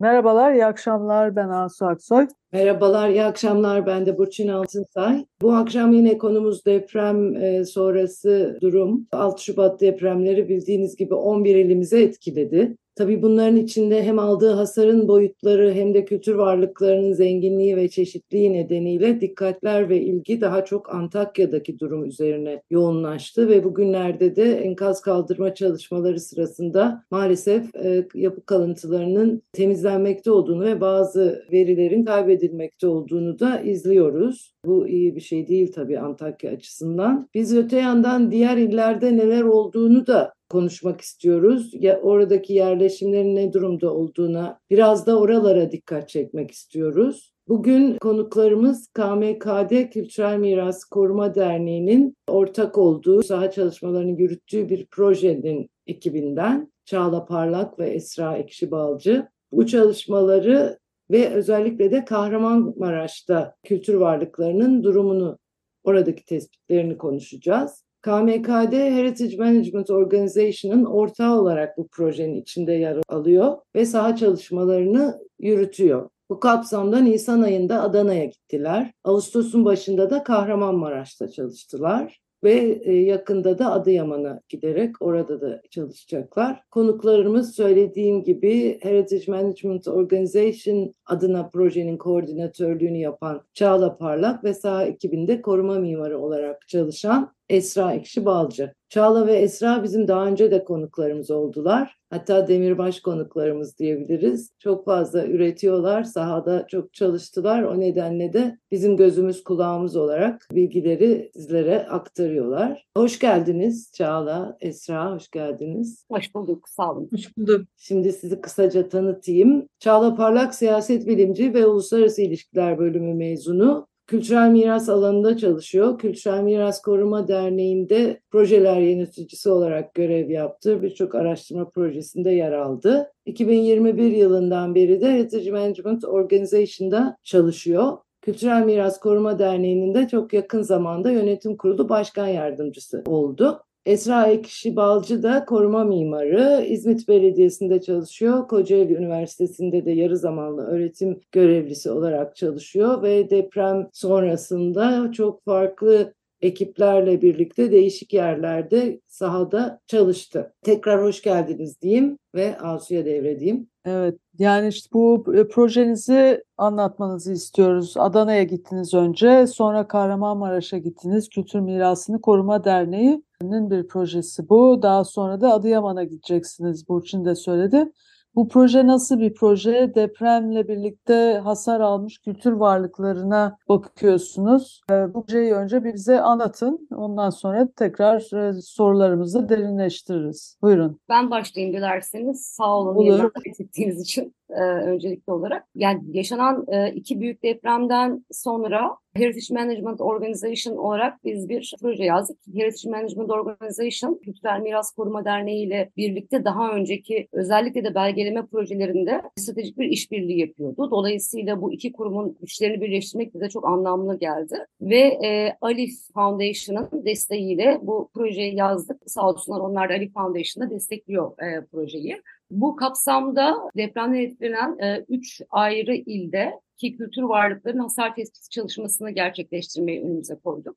Merhabalar, iyi akşamlar. Ben Asu Aksoy. Merhabalar, iyi akşamlar. Ben de Burçin Altınsay. Bu akşam yine konumuz deprem e, sonrası durum. 6 Şubat depremleri bildiğiniz gibi 11 ilimize etkiledi. Tabii bunların içinde hem aldığı hasarın boyutları hem de kültür varlıklarının zenginliği ve çeşitliliği nedeniyle dikkatler ve ilgi daha çok Antakya'daki durum üzerine yoğunlaştı ve bugünlerde de enkaz kaldırma çalışmaları sırasında maalesef e, yapı kalıntılarının temizlenmekte olduğunu ve bazı verilerin kaybedilmekte olduğunu da izliyoruz. Bu iyi bir şey değil tabii Antakya açısından. Biz öte yandan diğer illerde neler olduğunu da konuşmak istiyoruz. Ya oradaki yerleşimlerin ne durumda olduğuna biraz da oralara dikkat çekmek istiyoruz. Bugün konuklarımız KMKD Kültürel Miras Koruma Derneği'nin ortak olduğu, saha çalışmalarını yürüttüğü bir projenin ekibinden Çağla Parlak ve Esra Ekşi Balcı. Bu çalışmaları ve özellikle de Kahramanmaraş'ta kültür varlıklarının durumunu, oradaki tespitlerini konuşacağız. KMKD Heritage Management Organization'ın ortağı olarak bu projenin içinde yer alıyor ve saha çalışmalarını yürütüyor. Bu kapsamda Nisan ayında Adana'ya gittiler. Ağustos'un başında da Kahramanmaraş'ta çalıştılar ve e, yakında da Adıyaman'a giderek orada da çalışacaklar. Konuklarımız söylediğim gibi Heritage Management Organization adına projenin koordinatörlüğünü yapan Çağla Parlak ve saha ekibinde koruma mimarı olarak çalışan Esra Ekşi Balcı. Çağla ve Esra bizim daha önce de konuklarımız oldular. Hatta demirbaş konuklarımız diyebiliriz. Çok fazla üretiyorlar, sahada çok çalıştılar. O nedenle de bizim gözümüz kulağımız olarak bilgileri sizlere aktarıyorlar. Hoş geldiniz Çağla, Esra hoş geldiniz. Hoş bulduk, sağ olun. Hoş bulduk. Şimdi sizi kısaca tanıtayım. Çağla Parlak siyaset bilimci ve uluslararası ilişkiler bölümü mezunu kültürel miras alanında çalışıyor. Kültürel Miras Koruma Derneği'nde projeler yöneticisi olarak görev yaptı. Birçok araştırma projesinde yer aldı. 2021 yılından beri de Heritage Management Organization'da çalışıyor. Kültürel Miras Koruma Derneği'nin de çok yakın zamanda yönetim kurulu başkan yardımcısı oldu. Esra Ekşi Balcı da koruma mimarı. İzmit Belediyesi'nde çalışıyor. Kocaeli Üniversitesi'nde de yarı zamanlı öğretim görevlisi olarak çalışıyor ve deprem sonrasında çok farklı ekiplerle birlikte değişik yerlerde sahada çalıştı. Tekrar hoş geldiniz diyeyim ve Asu'ya devredeyim. Evet, yani işte bu e, projenizi anlatmanızı istiyoruz. Adana'ya gittiniz önce, sonra Kahramanmaraş'a gittiniz. Kültür Mirasını Koruma Derneği'nin bir projesi bu. Daha sonra da Adıyaman'a gideceksiniz. Burçin de söyledi. Bu proje nasıl bir proje? Depremle birlikte hasar almış kültür varlıklarına bakıyorsunuz. Ee, bu projeyi önce bize anlatın. Ondan sonra tekrar e, sorularımızı derinleştiririz. Buyurun. Ben başlayayım dilerseniz. Sağ olun. Olur. ettiğiniz için e, öncelikli olarak. Yani yaşanan e, iki büyük depremden sonra Heritage Management Organization olarak biz bir proje yazdık. Heritage Management Organization, Kültürel Miras Koruma Derneği ile birlikte daha önceki özellikle de belgeleme projelerinde stratejik bir işbirliği yapıyordu. Dolayısıyla bu iki kurumun güçlerini birleştirmek bize çok anlamlı geldi. Ve e, Alif Foundation'ın desteğiyle bu projeyi yazdık. Sağ olsunlar onlar da Alif Foundation'da destekliyor e, projeyi. Bu kapsamda depremden etkilenen e, üç ayrı ilde ki kültür varlıkların hasar tespiti çalışmasını gerçekleştirmeyi önümüze koyduk.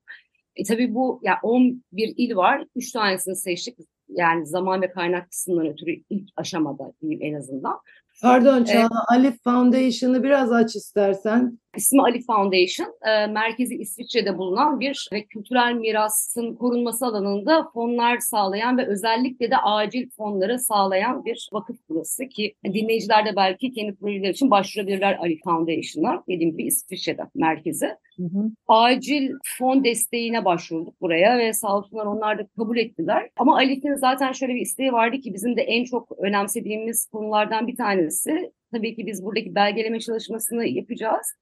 E, tabii bu ya yani 11 il var. Üç tanesini seçtik. Yani zaman ve kaynak kısmından ötürü ilk aşamada diyeyim en azından. Pardon Çağla, ee, Alif Foundation'ı biraz aç istersen. İsmi Ali Foundation, e, merkezi İsviçre'de bulunan bir ve kültürel mirasın korunması alanında fonlar sağlayan ve özellikle de acil fonları sağlayan bir vakıf burası ki dinleyiciler de belki kendi projeler için başvurabilirler Ali Foundation'a. Dediğim gibi İsviçre'de merkezi. Hı hı. Acil fon desteğine başvurduk buraya ve sağ olsunlar onlar da kabul ettiler. Ama Alif'in zaten şöyle bir isteği vardı ki bizim de en çok önemsediğimiz konulardan bir tanesi. Tabii ki biz buradaki belgeleme çalışmasını yapacağız.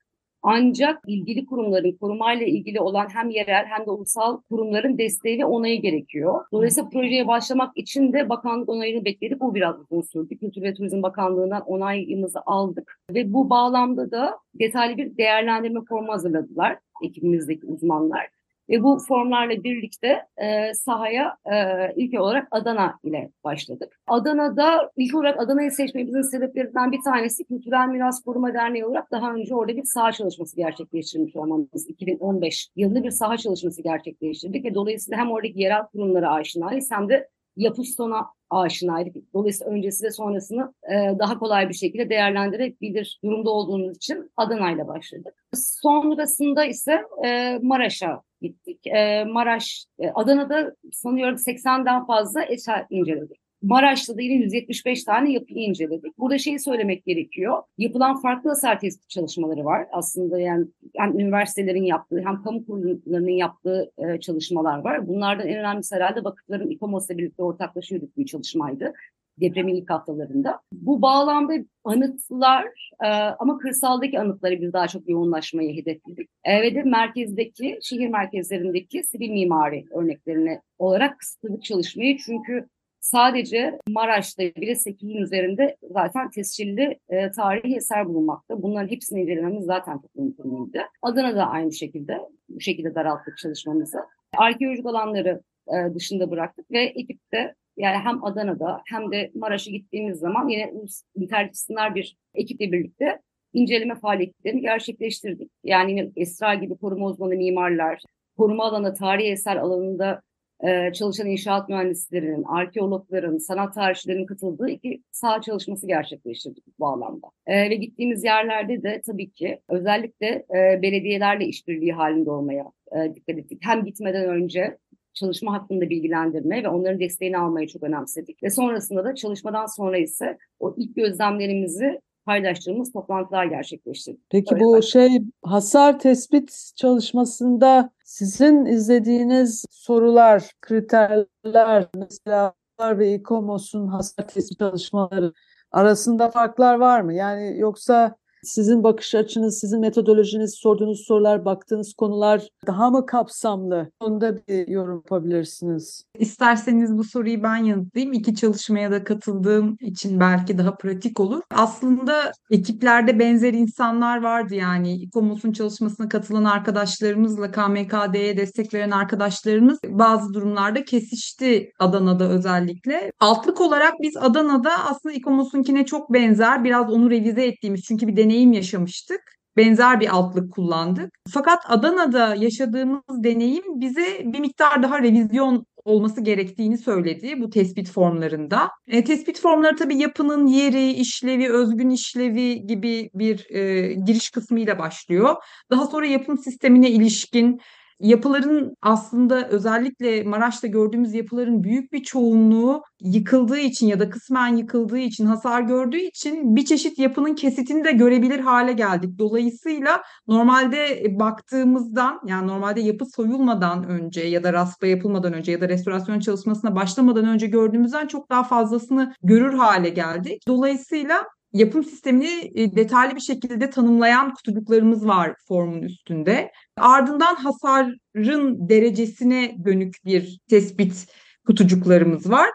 Ancak ilgili kurumların korumayla ilgili olan hem yerel hem de ulusal kurumların desteği ve onayı gerekiyor. Dolayısıyla projeye başlamak için de bakanlık onayını bekledik. Bu biraz uzun sürdü. Kültür ve Turizm Bakanlığı'ndan onayımızı aldık. Ve bu bağlamda da detaylı bir değerlendirme formu hazırladılar ekibimizdeki uzmanlar. Ve bu formlarla birlikte e, sahaya e, ilk olarak Adana ile başladık. Adana'da ilk olarak Adana'yı seçmemizin sebeplerinden bir tanesi Kültürel Miras Koruma Derneği olarak daha önce orada bir saha çalışması gerçekleştirmiş olmamız. 2015 yılında bir saha çalışması gerçekleştirdik ve dolayısıyla hem oradaki yerel kurumlara aşinayız hem de yapı sona aşinaydık. Dolayısıyla öncesi ve sonrasını e, daha kolay bir şekilde değerlendirebilir durumda olduğumuz için Adana ile başladık. Sonrasında ise e, Maraş'a gittik. E, Maraş, e, Adana'da sanıyorum 80'den fazla eser inceledik. Maraş'ta da yine 175 tane yapı inceledik. Burada şeyi söylemek gerekiyor. Yapılan farklı hasar tespit çalışmaları var. Aslında yani hem üniversitelerin yaptığı hem kamu kurumlarının yaptığı e, çalışmalar var. Bunlardan en önemlisi herhalde vakıfların İKOMOS'la birlikte ortaklaşa yürüttüğü çalışmaydı depremin ilk haftalarında. Bu bağlamda anıtlar e, ama kırsaldaki anıtları biz daha çok yoğunlaşmayı hedefledik. E, ve de merkezdeki, şehir merkezlerindeki sivil mimari örneklerine olarak kısıtladık çalışmayı. Çünkü sadece Maraş'ta bile 8'in üzerinde zaten tescilli e, tarihi eser bulunmakta. Bunların hepsini incelememiz zaten çok mümkün Adana'da aynı şekilde bu şekilde daralttık çalışmamızı. Arkeolojik alanları e, dışında bıraktık ve ekipte yani hem Adana'da hem de Maraş'a gittiğimiz zaman yine interdisipliner bir ekiple birlikte inceleme faaliyetlerini gerçekleştirdik. Yani yine Esra gibi koruma uzmanı mimarlar, koruma alanı, tarihi eser alanında e, çalışan inşaat mühendislerinin, arkeologların, sanat tarihçilerinin katıldığı iki saha çalışması gerçekleştirdik bu alanda. E, ve gittiğimiz yerlerde de tabii ki özellikle e, belediyelerle işbirliği halinde olmaya e, dikkat ettik. Hem gitmeden önce çalışma hakkında bilgilendirme ve onların desteğini almayı çok önemsedik. Ve sonrasında da çalışmadan sonra ise o ilk gözlemlerimizi paylaştığımız toplantılar gerçekleştirdik. Peki Öyle bu başladık. şey hasar tespit çalışmasında sizin izlediğiniz sorular, kriterler mesela ve İKOMOS'un hasar tespit çalışmaları arasında farklar var mı? Yani yoksa sizin bakış açınız, sizin metodolojiniz, sorduğunuz sorular, baktığınız konular daha mı kapsamlı? Onda bir yorum yapabilirsiniz. İsterseniz bu soruyu ben yanıtlayayım. İki çalışmaya da katıldığım için belki daha pratik olur. Aslında ekiplerde benzer insanlar vardı yani. İKOMOS'un çalışmasına katılan arkadaşlarımızla KMKD'ye destek veren arkadaşlarımız bazı durumlarda kesişti Adana'da özellikle. Altlık olarak biz Adana'da aslında İKOMOS'unkine çok benzer. Biraz onu revize ettiğimiz çünkü bir deneyim yaşamıştık. Benzer bir altlık kullandık. Fakat Adana'da yaşadığımız deneyim bize bir miktar daha revizyon olması gerektiğini söyledi bu tespit formlarında. E, tespit formları tabii yapının yeri, işlevi, özgün işlevi gibi bir e, giriş kısmıyla başlıyor. Daha sonra yapım sistemine ilişkin yapıların aslında özellikle Maraş'ta gördüğümüz yapıların büyük bir çoğunluğu yıkıldığı için ya da kısmen yıkıldığı için hasar gördüğü için bir çeşit yapının kesitini de görebilir hale geldik. Dolayısıyla normalde baktığımızdan yani normalde yapı soyulmadan önce ya da raspa yapılmadan önce ya da restorasyon çalışmasına başlamadan önce gördüğümüzden çok daha fazlasını görür hale geldik. Dolayısıyla yapım sistemini e, detaylı bir şekilde tanımlayan kutucuklarımız var formun üstünde. Ardından hasarın derecesine dönük bir tespit kutucuklarımız var.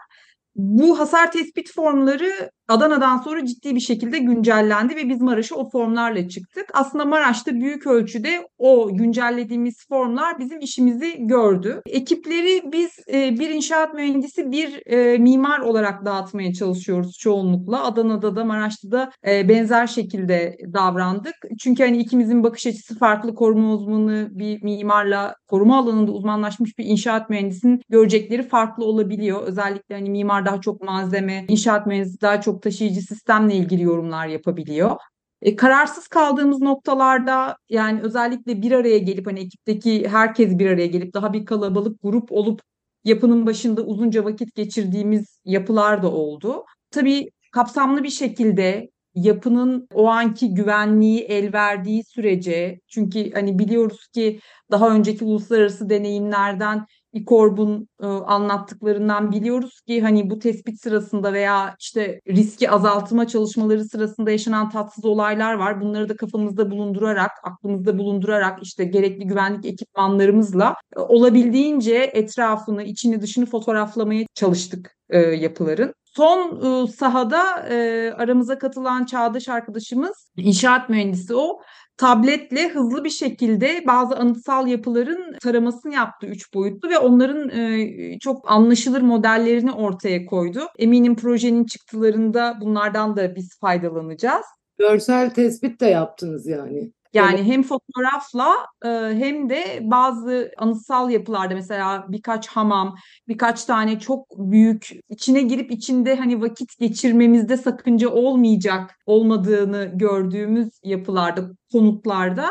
Bu hasar tespit formları Adana'dan sonra ciddi bir şekilde güncellendi ve biz Maraş'a o formlarla çıktık. Aslında Maraş'ta büyük ölçüde o güncellediğimiz formlar bizim işimizi gördü. Ekipleri biz e, bir inşaat mühendisi, bir e, mimar olarak dağıtmaya çalışıyoruz çoğunlukla. Adana'da da Maraş'ta da e, benzer şekilde davrandık. Çünkü hani ikimizin bakış açısı farklı koruma uzmanı bir mimarla koruma alanında uzmanlaşmış bir inşaat mühendisinin görecekleri farklı olabiliyor. Özellikle hani mimar daha çok malzeme, inşaat mühendisi daha çok taşıyıcı sistemle ilgili yorumlar yapabiliyor. E, kararsız kaldığımız noktalarda yani özellikle bir araya gelip hani ekipteki herkes bir araya gelip daha bir kalabalık grup olup yapının başında uzunca vakit geçirdiğimiz yapılar da oldu. Tabii kapsamlı bir şekilde yapının o anki güvenliği el verdiği sürece çünkü hani biliyoruz ki daha önceki uluslararası deneyimlerden İKORB'un e, anlattıklarından biliyoruz ki hani bu tespit sırasında veya işte riski azaltma çalışmaları sırasında yaşanan tatsız olaylar var. Bunları da kafamızda bulundurarak, aklımızda bulundurarak işte gerekli güvenlik ekipmanlarımızla e, olabildiğince etrafını, içini, dışını fotoğraflamaya çalıştık e, yapıların. Son e, sahada e, aramıza katılan Çağdaş arkadaşımız inşaat mühendisi o tabletle hızlı bir şekilde bazı anıtsal yapıların taramasını yaptı üç boyutlu ve onların e, çok anlaşılır modellerini ortaya koydu. Eminim projenin çıktılarında bunlardan da biz faydalanacağız. Görsel tespit de yaptınız yani. Yani evet. hem fotoğrafla e, hem de bazı anıtsal yapılarda mesela birkaç hamam, birkaç tane çok büyük içine girip içinde hani vakit geçirmemizde sakınca olmayacak olmadığını gördüğümüz yapılarda, konutlarda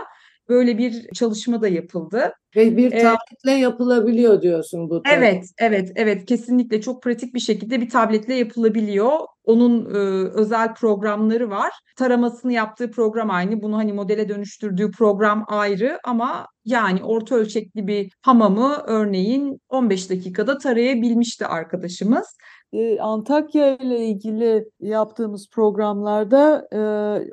böyle bir çalışma da yapıldı. Ve bir tabletle ee, yapılabiliyor diyorsun bu. Tablet. Evet, evet, evet. Kesinlikle çok pratik bir şekilde bir tabletle yapılabiliyor. Onun e, özel programları var. Taramasını yaptığı program aynı. Bunu hani modele dönüştürdüğü program ayrı ama yani orta ölçekli bir hamamı örneğin 15 dakikada tarayabilmişti arkadaşımız. Antakya ile ilgili yaptığımız programlarda e,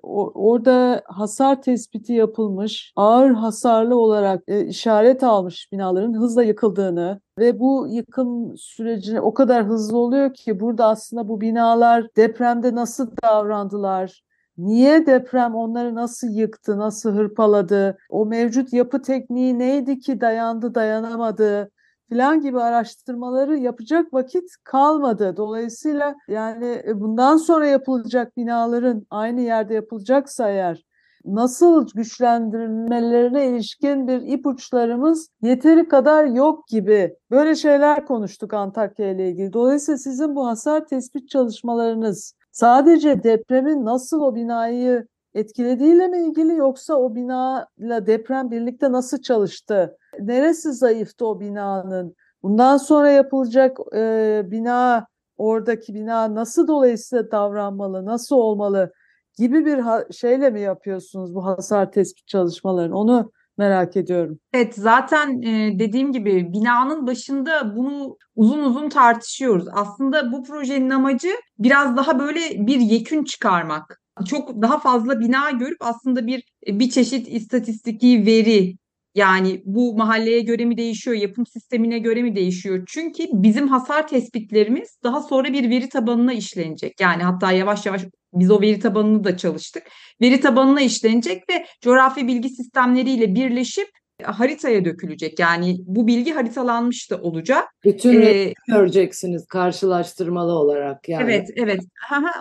orada hasar tespiti yapılmış, ağır hasarlı olarak e, işaret almış binaların hızla yıkıldığını ve bu yıkım sürecine o kadar hızlı oluyor ki burada aslında bu binalar depremde nasıl davrandılar, Niye deprem onları nasıl yıktı, nasıl hırpaladı? O mevcut yapı tekniği neydi ki dayandı, dayanamadı? filan gibi araştırmaları yapacak vakit kalmadı. Dolayısıyla yani e, bundan sonra yapılacak binaların aynı yerde yapılacaksa eğer nasıl güçlendirilmelerine ilişkin bir ipuçlarımız yeteri kadar yok gibi. Böyle şeyler konuştuk Antakya ile ilgili. Dolayısıyla sizin bu hasar tespit çalışmalarınız sadece depremin nasıl o binayı etkilediğiyle mi ilgili yoksa o binayla deprem birlikte nasıl çalıştı? Neresi zayıftı o binanın? Bundan sonra yapılacak e, bina, oradaki bina nasıl dolayısıyla davranmalı, nasıl olmalı gibi bir şeyle mi yapıyorsunuz bu hasar tespit çalışmalarını? Onu merak ediyorum. Evet zaten e, dediğim gibi binanın başında bunu uzun uzun tartışıyoruz. Aslında bu projenin amacı biraz daha böyle bir yekün çıkarmak çok daha fazla bina görüp aslında bir bir çeşit istatistiki veri yani bu mahalleye göre mi değişiyor, yapım sistemine göre mi değişiyor? Çünkü bizim hasar tespitlerimiz daha sonra bir veri tabanına işlenecek. Yani hatta yavaş yavaş biz o veri tabanını da çalıştık. Veri tabanına işlenecek ve coğrafi bilgi sistemleriyle birleşip haritaya dökülecek. Yani bu bilgi haritalanmış da olacak. Bütün ee, göreceksiniz karşılaştırmalı olarak yani. Evet, evet.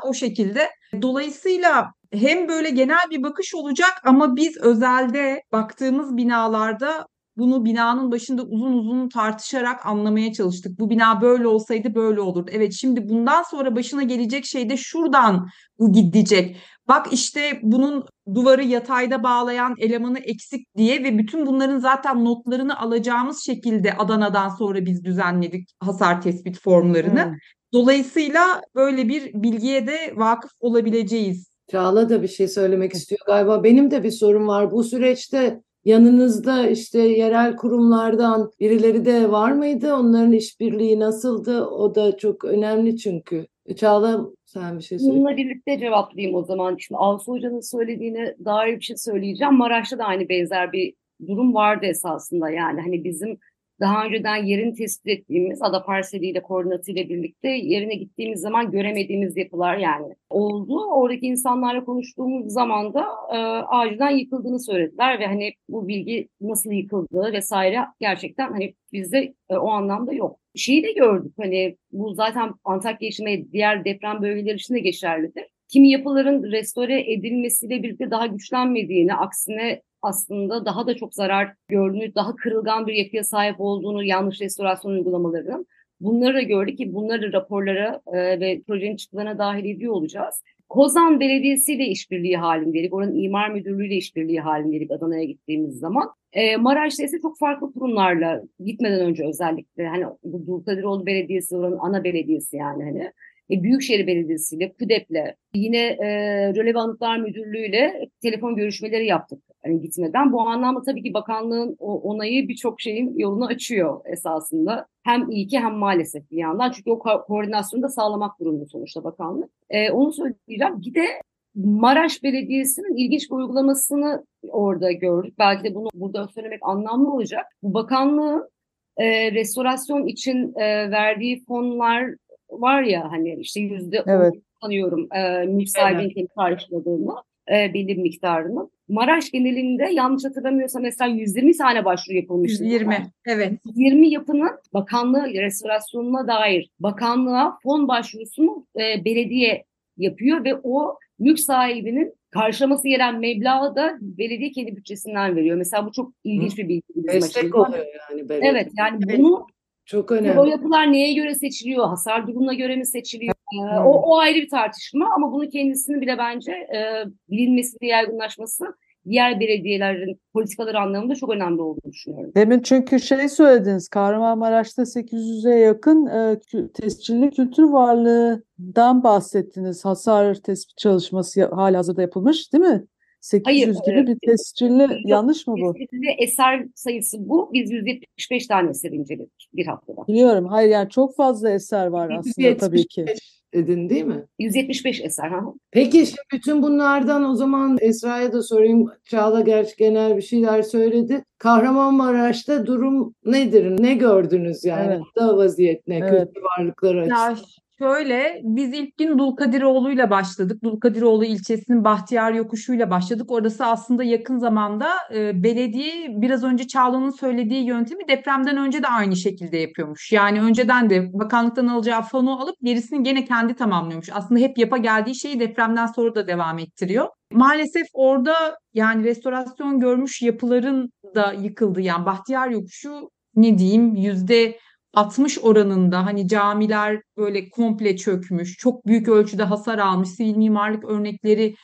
o şekilde. Dolayısıyla hem böyle genel bir bakış olacak ama biz özelde baktığımız binalarda bunu binanın başında uzun uzun tartışarak anlamaya çalıştık. Bu bina böyle olsaydı böyle olurdu. Evet şimdi bundan sonra başına gelecek şey de şuradan bu gidecek. Bak işte bunun duvarı yatayda bağlayan elemanı eksik diye ve bütün bunların zaten notlarını alacağımız şekilde Adana'dan sonra biz düzenledik hasar tespit formlarını. Hmm. Dolayısıyla böyle bir bilgiye de vakıf olabileceğiz. Çağla da bir şey söylemek istiyor galiba. Benim de bir sorum var. Bu süreçte yanınızda işte yerel kurumlardan birileri de var mıydı? Onların işbirliği nasıldı? O da çok önemli çünkü. Çağla sen bir şey söyle. Bununla birlikte cevaplayayım o zaman. Şimdi Alsu Hoca'nın söylediğine dair bir şey söyleyeceğim. Maraş'ta da aynı benzer bir durum vardı esasında. Yani hani bizim daha önceden yerini tespit ettiğimiz ada parseliyle koordinatıyla birlikte yerine gittiğimiz zaman göremediğimiz yapılar yani oldu. Oradaki insanlarla konuştuğumuz zaman da e, ağacından yıkıldığını söylediler ve hani bu bilgi nasıl yıkıldığı vesaire gerçekten hani bizde e, o anlamda yok. Şeyi de gördük hani bu zaten Antakya için ve diğer deprem bölgeleri için de geçerlidir kimi yapıların restore edilmesiyle birlikte daha güçlenmediğini, aksine aslında daha da çok zarar gördüğünü, daha kırılgan bir yapıya sahip olduğunu yanlış restorasyon uygulamalarının bunları da gördük ki bunları raporlara e, ve projenin çıktılarına dahil ediyor olacağız. Kozan Belediyesi ile işbirliği halindeydik. Oranın imar müdürlüğü ile işbirliği halindeydik Adana'ya gittiğimiz zaman. E, Maraş'ta ise çok farklı kurumlarla gitmeden önce özellikle hani bu Dulkadiroğlu Belediyesi oranın ana belediyesi yani hani e, Büyükşehir Belediyesi ile KÜDEP'le yine e, Rölev Anıtlar Müdürlüğü ile telefon görüşmeleri yaptık hani gitmeden. Bu anlamda tabii ki bakanlığın o onayı birçok şeyin yolunu açıyor esasında. Hem iyi ki hem maalesef bir yandan. Çünkü o ko- koordinasyonu da sağlamak durumunda sonuçta bakanlık. Ee, onu söyleyeceğim. Bir de Maraş Belediyesi'nin ilginç bir uygulamasını orada gördük. Belki de bunu burada söylemek anlamlı olacak. Bu bakanlığın e, restorasyon için e, verdiği fonlar var ya hani işte yüzde Evet. sanıyorum e, mülk sahibinin karşıladığını e, belli bir miktarını. Maraş genelinde yanlış hatırlamıyorsam mesela 120 tane başvuru yapılmıştı. 120. Evet. 20 yapının bakanlığı restorasyonuna dair bakanlığa fon başvurusunu e, belediye yapıyor ve o mülk sahibinin karşılaması gereken meblağı da belediye kendi bütçesinden veriyor. Mesela bu çok ilginç bir bilgi. Destek oluyor yani belediye. Evet yani Evet. bunu Çok o önemli. yapılar neye göre seçiliyor? Hasar durumuna göre mi seçiliyor? Ee, o, o ayrı bir tartışma ama bunun kendisini bile bence e, bilinmesi ve yaygınlaşması diğer belediyelerin politikaları anlamında çok önemli olduğunu düşünüyorum. Demin çünkü şey söylediniz, Kahramanmaraş'ta 800'e yakın e, tescilli kültür varlığından bahsettiniz. Hasar tespit çalışması ya- halihazırda yapılmış, değil mi? 800 gibi e, bir tescilli, yok, yanlış mı bu? Kesinlikle eser sayısı bu. Biz 175 tane eser inceledik bir haftada. Biliyorum. Hayır yani çok fazla eser var aslında tabii ki. 175 dedin değil mi? 175 eser. Ha. Peki şimdi bütün bunlardan o zaman Esra'ya da sorayım. Çağla gerçi genel bir şeyler söyledi. Kahramanmaraş'ta durum nedir? Ne gördünüz yani? Evet. Da vaziyet ne? Evet. Kültür varlıkları açısından. Şöyle biz ilk gün Dulkadiroğlu'yla başladık. Dulkadiroğlu ilçesinin Bahtiyar Yokuşu'yla başladık. Orası aslında yakın zamanda e, belediye biraz önce Çağla'nın söylediği yöntemi depremden önce de aynı şekilde yapıyormuş. Yani önceden de bakanlıktan alacağı fonu alıp gerisini gene kendi tamamlıyormuş. Aslında hep yapa geldiği şeyi depremden sonra da devam ettiriyor. Maalesef orada yani restorasyon görmüş yapıların da yıkıldı. Yani Bahtiyar Yokuşu ne diyeyim yüzde 60 oranında hani camiler böyle komple çökmüş, çok büyük ölçüde hasar almış, sivil mimarlık örnekleri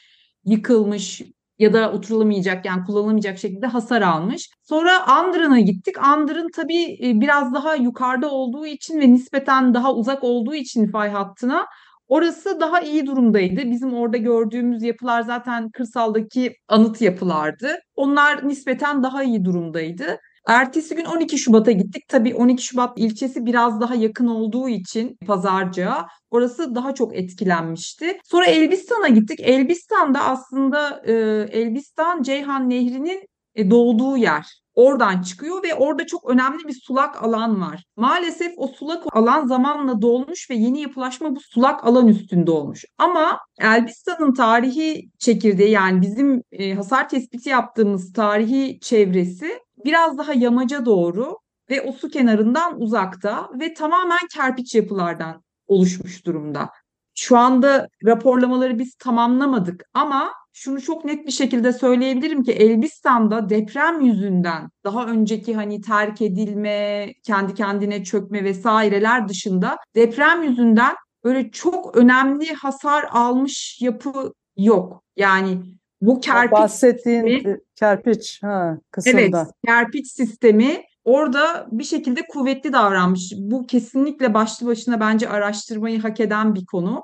yıkılmış ya da oturulamayacak yani kullanılamayacak şekilde hasar almış. Sonra Andırın'a gittik. Andırın tabii e, biraz daha yukarıda olduğu için ve nispeten daha uzak olduğu için fay hattına orası daha iyi durumdaydı. Bizim orada gördüğümüz yapılar zaten kırsaldaki anıt yapılardı. Onlar nispeten daha iyi durumdaydı. Ertesi gün 12 Şubat'a gittik. Tabii 12 Şubat ilçesi biraz daha yakın olduğu için pazarcığa orası daha çok etkilenmişti. Sonra Elbistan'a gittik. Elbistan'da aslında e, Elbistan Ceyhan Nehri'nin e, doğduğu yer. Oradan çıkıyor ve orada çok önemli bir sulak alan var. Maalesef o sulak alan zamanla dolmuş ve yeni yapılaşma bu sulak alan üstünde olmuş. Ama Elbistan'ın tarihi çekirdeği yani bizim e, hasar tespiti yaptığımız tarihi çevresi biraz daha yamaca doğru ve o su kenarından uzakta ve tamamen kerpiç yapılardan oluşmuş durumda. Şu anda raporlamaları biz tamamlamadık ama şunu çok net bir şekilde söyleyebilirim ki Elbistan'da deprem yüzünden daha önceki hani terk edilme, kendi kendine çökme vesaireler dışında deprem yüzünden böyle çok önemli hasar almış yapı yok. Yani bu kerpiç Bahsettiğin sistemi- kerpiç ha, Evet, kısımda. kerpiç sistemi orada bir şekilde kuvvetli davranmış. Bu kesinlikle başlı başına bence araştırmayı hak eden bir konu.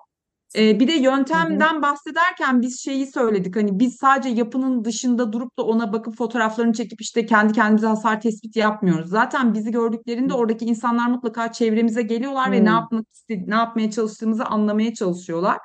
Ee, bir de yöntemden bahsederken biz şeyi söyledik. Hani biz sadece yapının dışında durup da ona bakıp fotoğraflarını çekip işte kendi kendimize hasar tespiti yapmıyoruz. Zaten bizi gördüklerinde oradaki insanlar mutlaka çevremize geliyorlar ve Hmm. ne yapmak istedi, ne yapmaya çalıştığımızı anlamaya çalışıyorlar.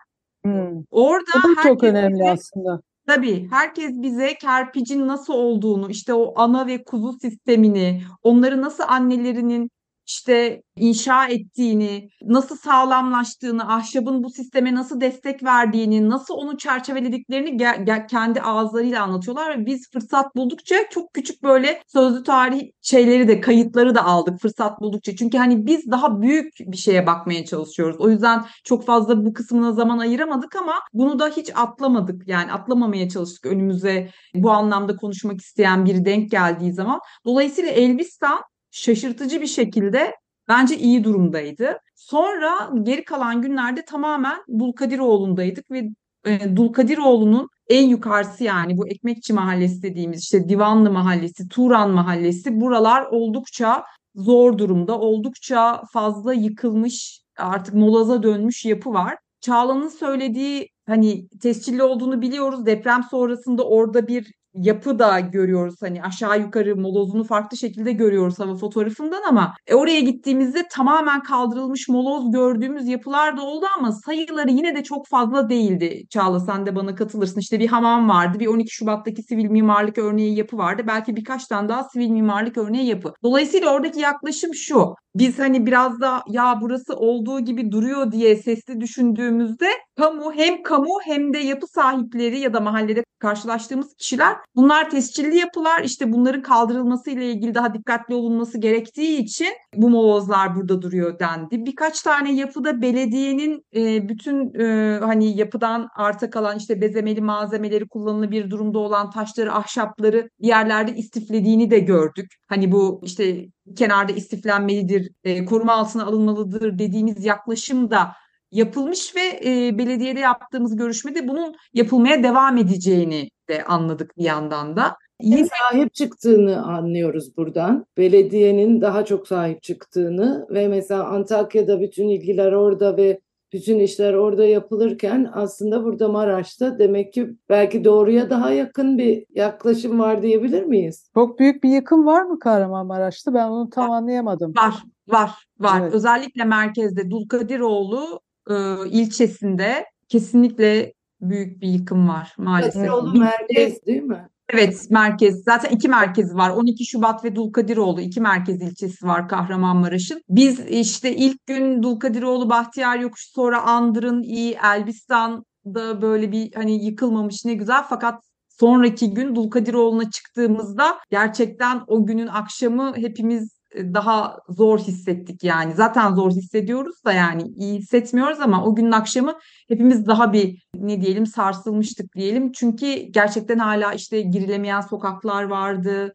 Hmm. Orada Bu çok önemli aslında. Tabii herkes bize kerpicin nasıl olduğunu, işte o ana ve kuzu sistemini, onları nasıl annelerinin işte inşa ettiğini, nasıl sağlamlaştığını, ahşabın bu sisteme nasıl destek verdiğini, nasıl onu çerçevelediklerini ge- ge- kendi ağızlarıyla anlatıyorlar ve biz fırsat buldukça çok küçük böyle sözlü tarih şeyleri de kayıtları da aldık fırsat buldukça. Çünkü hani biz daha büyük bir şeye bakmaya çalışıyoruz. O yüzden çok fazla bu kısmına zaman ayıramadık ama bunu da hiç atlamadık. Yani atlamamaya çalıştık önümüze bu anlamda konuşmak isteyen biri denk geldiği zaman. Dolayısıyla Elbistan şaşırtıcı bir şekilde bence iyi durumdaydı. Sonra geri kalan günlerde tamamen Dulkadiroğlu'ndaydık ve e, Dulkadiroğlu'nun en yukarısı yani bu Ekmekçi Mahallesi dediğimiz işte Divanlı Mahallesi, Turan Mahallesi buralar oldukça zor durumda, oldukça fazla yıkılmış, artık molaza dönmüş yapı var. Çağla'nın söylediği hani tescilli olduğunu biliyoruz. Deprem sonrasında orada bir yapı da görüyoruz. Hani aşağı yukarı molozunu farklı şekilde görüyoruz hava fotoğrafından ama e, oraya gittiğimizde tamamen kaldırılmış moloz gördüğümüz yapılar da oldu ama sayıları yine de çok fazla değildi. Çağla sen de bana katılırsın. İşte bir hamam vardı. Bir 12 Şubat'taki sivil mimarlık örneği yapı vardı. Belki birkaç tane daha sivil mimarlık örneği yapı. Dolayısıyla oradaki yaklaşım şu. Biz hani biraz da ya burası olduğu gibi duruyor diye sesli düşündüğümüzde kamu hem kamu hem de yapı sahipleri ya da mahallede karşılaştığımız kişiler bunlar tescilli yapılar işte bunların kaldırılması ile ilgili daha dikkatli olunması gerektiği için bu molozlar burada duruyor dendi. Birkaç tane yapıda belediyenin e, bütün e, hani yapıdan arta kalan işte bezemeli malzemeleri kullanılabilir durumda olan taşları, ahşapları yerlerde istiflediğini de gördük. Hani bu işte kenarda istiflenmelidir, e, koruma altına alınmalıdır dediğimiz yaklaşım da yapılmış ve e, belediyede yaptığımız görüşmede bunun yapılmaya devam edeceğini de anladık bir yandan da. Yine sahip çıktığını anlıyoruz buradan. Belediyenin daha çok sahip çıktığını ve mesela Antakya'da bütün ilgiler orada ve bütün işler orada yapılırken aslında burada Maraş'ta demek ki belki doğruya daha yakın bir yaklaşım var diyebilir miyiz? Çok büyük bir yıkım var mı Kahramanmaraş'ta? Ben onu tam anlayamadım. Var, var, var. Evet. Özellikle merkezde Dulkadiroğlu e, ilçesinde kesinlikle büyük bir yıkım var maalesef. Kadıoğlu Bir- merkez değil mi? Evet merkez. Zaten iki merkezi var. 12 Şubat ve Dulkadiroğlu iki merkez ilçesi var Kahramanmaraş'ın. Biz işte ilk gün Dulkadiroğlu Bahtiyar Yokuşu sonra Andırın iyi Elbistan'da böyle bir hani yıkılmamış ne güzel. Fakat sonraki gün Dulkadiroğlu'na çıktığımızda gerçekten o günün akşamı hepimiz daha zor hissettik yani. Zaten zor hissediyoruz da yani iyi hissetmiyoruz ama o günün akşamı hepimiz daha bir ne diyelim sarsılmıştık diyelim. Çünkü gerçekten hala işte girilemeyen sokaklar vardı.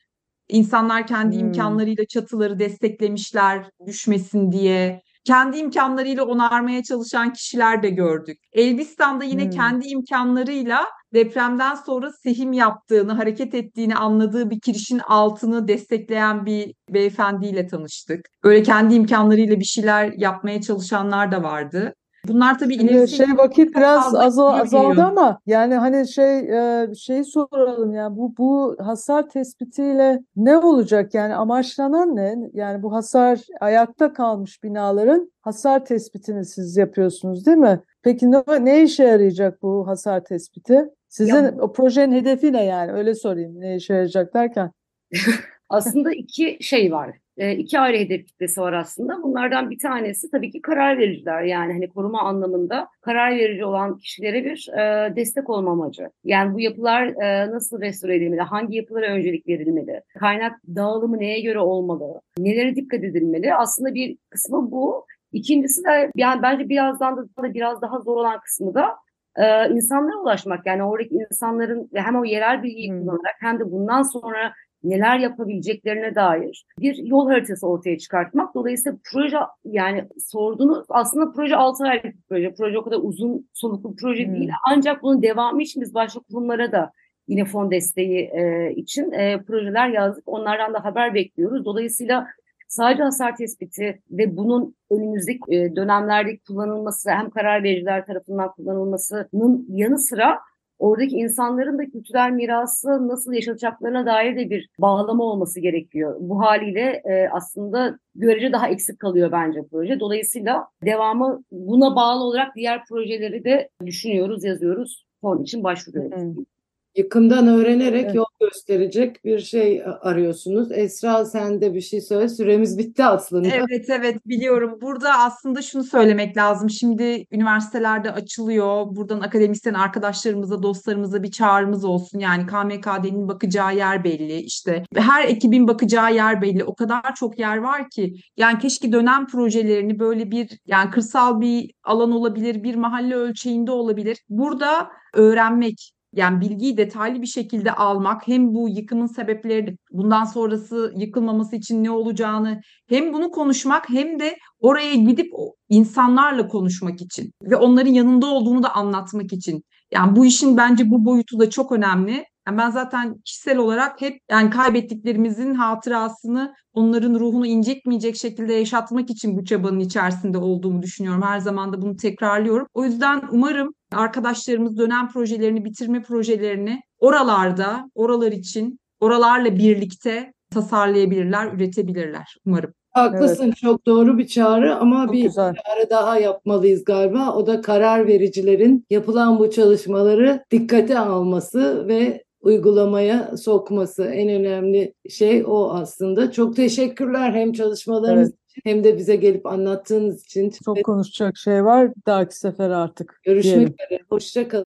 İnsanlar kendi Hmm. imkanlarıyla çatıları desteklemişler düşmesin diye. Kendi imkanlarıyla onarmaya çalışan kişiler de gördük. Elbistan'da yine Hmm. kendi imkanlarıyla depremden sonra sehim yaptığını, hareket ettiğini anladığı bir kirişin altını destekleyen bir beyefendiyle tanıştık. Böyle kendi imkanlarıyla bir şeyler yapmaya çalışanlar da vardı. Bunlar tabii ilerisi şey vakit biraz azal, azaldı ama yani hani şey e, şeyi soralım yani bu bu hasar tespitiyle ne olacak yani amaçlanan ne? Yani bu hasar ayakta kalmış binaların hasar tespitini siz yapıyorsunuz değil mi? Peki ne, ne işe yarayacak bu hasar tespiti? Sizin Ya o projenin hedefi ne yani? Öyle sorayım. Ne işe yarayacak derken. Aslında iki şey var. E, iki ayrı hedef kitlesi var aslında. Bunlardan bir tanesi tabii ki karar vericiler. Yani hani koruma anlamında karar verici olan kişilere bir e, destek olma amacı. Yani bu yapılar e, nasıl restore edilmeli? Hangi yapılara öncelik verilmeli? Kaynak dağılımı neye göre olmalı? Nelere dikkat edilmeli? Aslında bir kısmı bu. İkincisi de yani bence birazdan da biraz daha zor olan kısmı da e, insanlara ulaşmak. Yani oradaki insanların hem o yerel bilgiyi Hmm. kullanarak hem de bundan sonra neler yapabileceklerine dair bir yol haritası ortaya çıkartmak. Dolayısıyla proje yani sorduğunuz aslında proje 6 aylık bir proje. Proje o kadar uzun soluklu bir proje Hmm. değil. Ancak bunun devamı için biz başka kurumlara da yine fon desteği e, için e, projeler yazdık. Onlardan da haber bekliyoruz. Dolayısıyla sadece hasar tespiti ve bunun önümüzdeki e, dönemlerde kullanılması hem karar vericiler tarafından kullanılmasının yanı sıra oradaki insanların da kültürel mirası nasıl yaşatacaklarına dair de bir bağlama olması gerekiyor. Bu haliyle e, aslında görece daha eksik kalıyor bence proje. Dolayısıyla devamı buna bağlı olarak diğer projeleri de düşünüyoruz, yazıyoruz. Fon için başvuruyoruz. Hmm. Yıkımdan öğrenerek Evet. yol gösterecek bir şey arıyorsunuz. Esra sen de bir şey söyle. Süremiz bitti aslında. Evet evet biliyorum. Burada aslında şunu söylemek lazım. Şimdi üniversitelerde açılıyor. Buradan akademisyen arkadaşlarımıza, dostlarımıza bir çağrımız olsun. Yani KMKD'nin bakacağı yer belli. İşte her ekibin bakacağı yer belli. O kadar çok yer var ki. Yani keşke dönem projelerini böyle bir yani kırsal bir alan olabilir, bir mahalle ölçeğinde olabilir. Burada öğrenmek, yani bilgiyi detaylı bir şekilde almak hem bu yıkımın sebepleri bundan sonrası yıkılmaması için ne olacağını hem bunu konuşmak hem de oraya gidip insanlarla konuşmak için ve onların yanında olduğunu da anlatmak için. Yani bu işin bence bu boyutu da çok önemli. Yani ben zaten kişisel olarak hep yani kaybettiklerimizin hatırasını onların ruhunu incitmeyecek şekilde yaşatmak için bu çabanın içerisinde olduğumu düşünüyorum. Her zaman da bunu tekrarlıyorum. O yüzden umarım arkadaşlarımız dönem projelerini, bitirme projelerini oralarda, oralar için, oralarla birlikte tasarlayabilirler, üretebilirler umarım. Haklısın, çok doğru bir çağrı ama Çok bir güzel. çağrı daha yapmalıyız galiba. O da karar vericilerin yapılan bu çalışmaları dikkate alması ve uygulamaya sokması. En önemli şey o aslında. Çok teşekkürler hem çalışmalarınız Evet. için hem de bize gelip anlattığınız için. Çok konuşacak şey var. Dahaki sefer artık Görüşmek diyelim. üzere. Hoşça kalın.